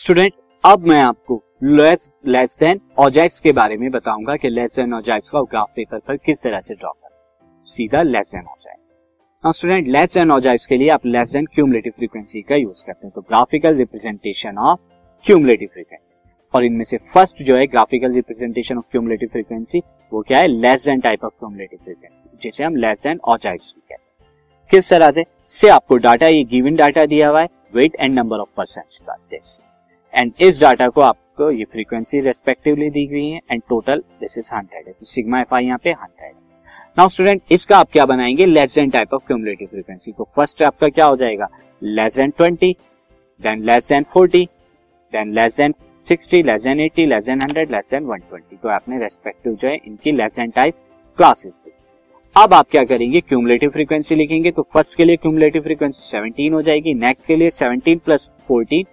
Student अब मैं आपको लेस लेस देन ऑब्जेक्ट्स के बारे में बताऊँगा कि लेस देन ऑब्जेक्ट्स का ग्राफ पेपर पर किस तरह से ड्रॉ करें सीधा less than object now student less than objects के लिए आप लेस देन क्यूमुलेटिव फ्रीक्वेंसी का यूज़ करते हैं। तो graphical representation of cumulative frequency और इनमें से फ़र्स्ट जो है graphical representation of cumulative frequency वो क्या है? Less than type of cumulative frequency जिसे हम लेस देन ऑब्जेक्ट्स भी कहते हैं। किस तरह से? से आपको डाटा ये गिवन डाटा दिया हुआ है weight and number of percent का। दिस एंड इस डाटा को आपको ये फ्रीक्वेंसी रेस्पेक्टिवली दी गई है and total this is hundred है। तो सिग्मा एफ़ आई यहाँ पे हंड्रेड नाउ स्टूडेंट इसका आप क्या बनाएँगे? Less than type of cumulative frequency तो फ़र्स्ट आपका क्या हो जाएगा? Less than twenty then less than forty then less than sixty less than eighty less than hundred less than one twenty तो आपने रेस्पेक्टिव जो है, इनकी लेस देन टाइप क्लासेस दी। अब आप क्या करेंगे? क्यूमुलेटिव फ्रीक्वेंसी लिखेंगे। तो फ़र्स्ट के लिए क्यूमुलेटिव फ्रीक्वेंसी 17 हो जाएगी। नेक्स्ट के लिए 17 प्लस 14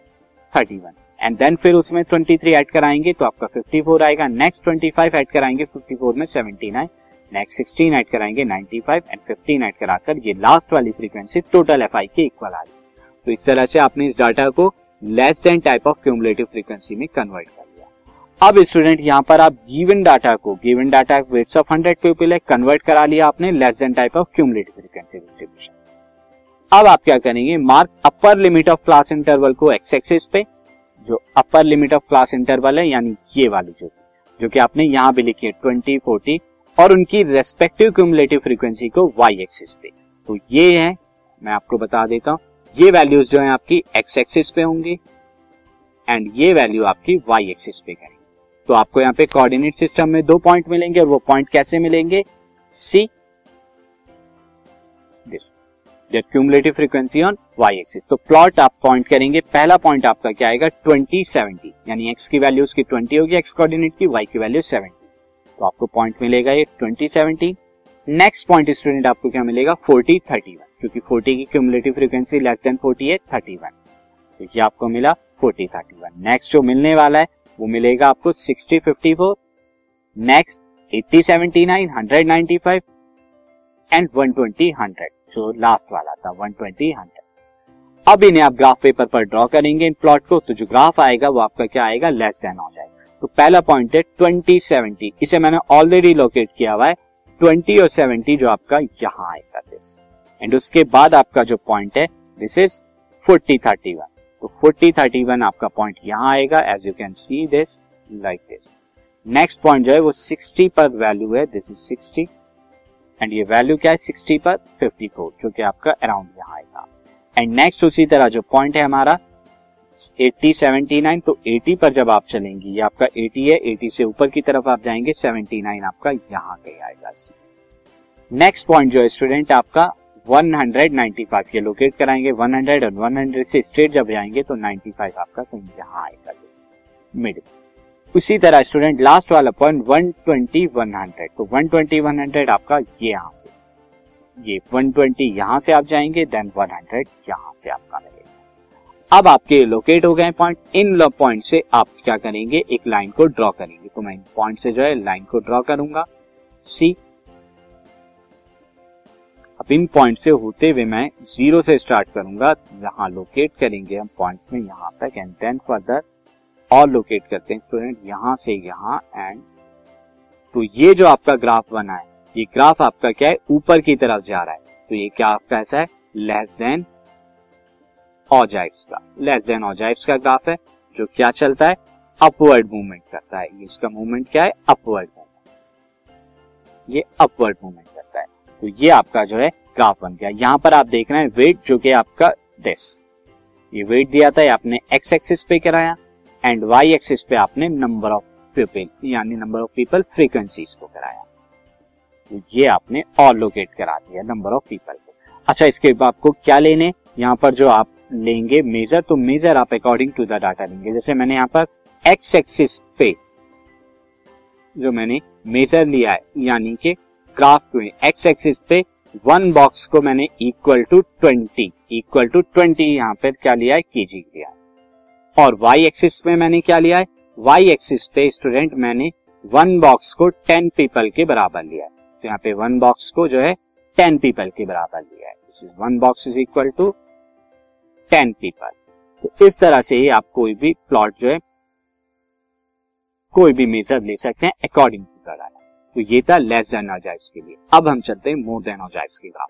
31 एंड देन फिर उसमें 23 ऐड कराएँगे तो आपका 54 आएगा। नेक्स्ट 25 ऐड कराएँगे 54 में 17 आए नेक्स्ट 16 ऐड कराएँगे 95 एंड 15 ऐड कराकर ये लास्ट वाली frequency total F I equal आ रही तो इस तरह से आपने इस डाटा को less than type of cumulative frequency में कन्वर्ट कर लिया। अब स्टूडेंट यहाँ पर आप गिवन डाटा को given data weights of hundred people है कन्वर्ट करा लिया आपने less than type of cumulative frequency distribution अब आप क्या करेंगे? Mark upper limit of class interval को एक्स एक्सिस पे जो upper limit of class interval है, यानी ये वाली जो जो कि आपने यहाँ भी लिखी है ट्वेंटी फोर्टी और उनकी रेस्पेक्टिव क्यूमुलेटिव फ्रीक्वेंसी को वाई एक्सिस पे। तो ये है, मैं आपको बता देता हूँ, ये वैल्यूज़ जो है आपकी एक्स एक्सिस पे होंगी एंड ये वैल्यू आपकी वाई एक्सिस पे करेंगे। तो आपको यहाँ पे कोऑर्डिनेट सिस्टम में दो पॉइंट मिलेंगे, और वो पॉइंट कैसे मिलेंगे? See this cumulative frequency on Y axis तो प्लॉट आप पॉइंट करेंगे, पहला पॉइंट आपका क्या आएगा? ट्वेंटी सेवेंटी यानी एक्स की वैल्यू उसकी ट्वेंटी होगी एक्स कोऑर्डिनेट की वाई की वैल्यू सेवेंटी तो आपको पॉइंट मिलेगा ये twenty seventy next point student आपको क्या मिलेगा? फोर्टी थर्टी वन क्योंकि फोर्टी की cumulative frequency less than forty है थर्टी वन तो ये आपको मिला फोर्टी थर्टी वन नेक्स्ट जो मिलने वाला है, वो मिलेगा आपको sixty fifty four next eighty seventy nine hundred ninety five and one twenty hundred जो लास्ट वाला था वन ट्वेंटी हंड्रेड अब इन्हें आप ग्राफ पेपर पर ड्रॉ करेंगे, इन प्लॉट को तो जो ग्राफ आएगा, वो आपका क्या आएगा लेस देन हो जाएगा। तो पहला पॉइंट है ट्वेंटी सेवेंटी इसे मैंने ऑलरेडी लोकेट किया हुआ है ट्वेंटी और सेवेंटी जो आपका यहाँ आएगा दिस एंड उसके बाद आपका जो पॉइंट है this is forty thirty one तो फोर्टी थर्टी वन आपका पॉइंट यहाँ आएगा as you can see this like this next point जो है, वो सिक्सटी पर वैल्यू है दिस इज़ सिक्सटी एंड ये वैल्यू क्या है? सिक्सटी पर फिफ्टी फोर जो कि आपका अराउंड यहाँ आएगा। एंड नेक्स्ट उसी तरह जो पॉइंट है हमारा 80 79 तो 80 पर जब आप चलेंगे, ये आपका 80 है 80 से ऊपर की तरफ़ आप जाएँगे 79 आपका यहाँ कहीं आएगा। नेक्स्ट पॉइंट जो है स्टूडेंट आपका 195 ये लोकेट कराएँगे। 100 और 100 से स्ट्रेट जब जाएँगे तो 95 आपका कहीं यहाँ आएगा। मिडिल उसी तरह स्टूडेंट लास्ट वाला पॉइंट 120 100 तो 120 100 आपका ये यहाँ से। ये 120 यहाँ से आप जाएँगे देन 100 यहाँ से आपका मिलेगा अब आपके लोकेट हो गए पॉइंट इन पॉइंट से आप क्या करेंगे? एक लाइन को ड्रॉ करेंगे। तो मैं इन पॉइंट से जो है लाइन को ड्रॉ करूँगा। सी अब इन पॉइंट से होते हुए मैं ज़ीरो से स्टार्ट करूँगा। यहाँ लोकेट करेंगे हम पॉइंट्स में यहाँ तक एंड देन फर्दर और लोकेट करते हैं स्टूडेंट यहाँ से यहाँ एंड तो ये जो आपका ग्राफ बना है, ये ग्राफ आपका क्या है? ऊपर की तरफ़ जा रहा है। तो ये क्या आपका ऐसा है? लेस देन ऑजाइव्स का लेस देन ऑजाइव्स का ग्राफ है, जो क्या चलता है? अपवर्ड मूवमेंट करता है। इसका मूवमेंट क्या है? अपवर्ड मूवमेंट ये अपवर्ड मूवमेंट करता है। तो ये आपका जो है ग्राफ बन गया। यहाँ पर आप देख रहे हैं वेट जो कि आपका दिस ये वेट दिया था आपने एक्स एक्सिस पे कराया। एंड वाई एक्सिस पे आपने नंबर ऑफ़ पीपल यानी नंबर ऑफ़ पीपल फ्रीक्वेंसीज को कराया। तो ये आपने और लोकेट करा दिया नंबर ऑफ़ पीपल को। अच्छा इसके बाद आपको क्या लेने? यहाँ पर जो आप लेंगे मेजर तो मेजर आप अकॉर्डिंग टू द डाटा लेंगे। जैसे मैंने यहाँ पर एक्स एक्सिस पे जो मैंने मेजर लिया है, यानी कि ग्राफ में एक्स एक्सिस पे वन बॉक्स को मैंने equal to twenty equal to twenty यहाँ पर क्या लिया है? केजी लिया है। और वाई एक्सिस पे मैंने क्या लिया है? वाई एक्सिस पे स्टूडेंट मैंने वन बॉक्स को टेन पीपल के बराबर लिया है। तो यहाँ पे वन बॉक्स को जो है टेन पीपल के बराबर लिया है। This is one box is equal to ten people तो इस तरह से ही आप कोई भी प्लॉट जो है, कोई भी मेजर ले सकते हैं अकॉर्डिंग टू द तो ये था लेस देन ऑजाइव्स के लिए। अब हम चलते हैं मोर देन ऑजाइव्स की graph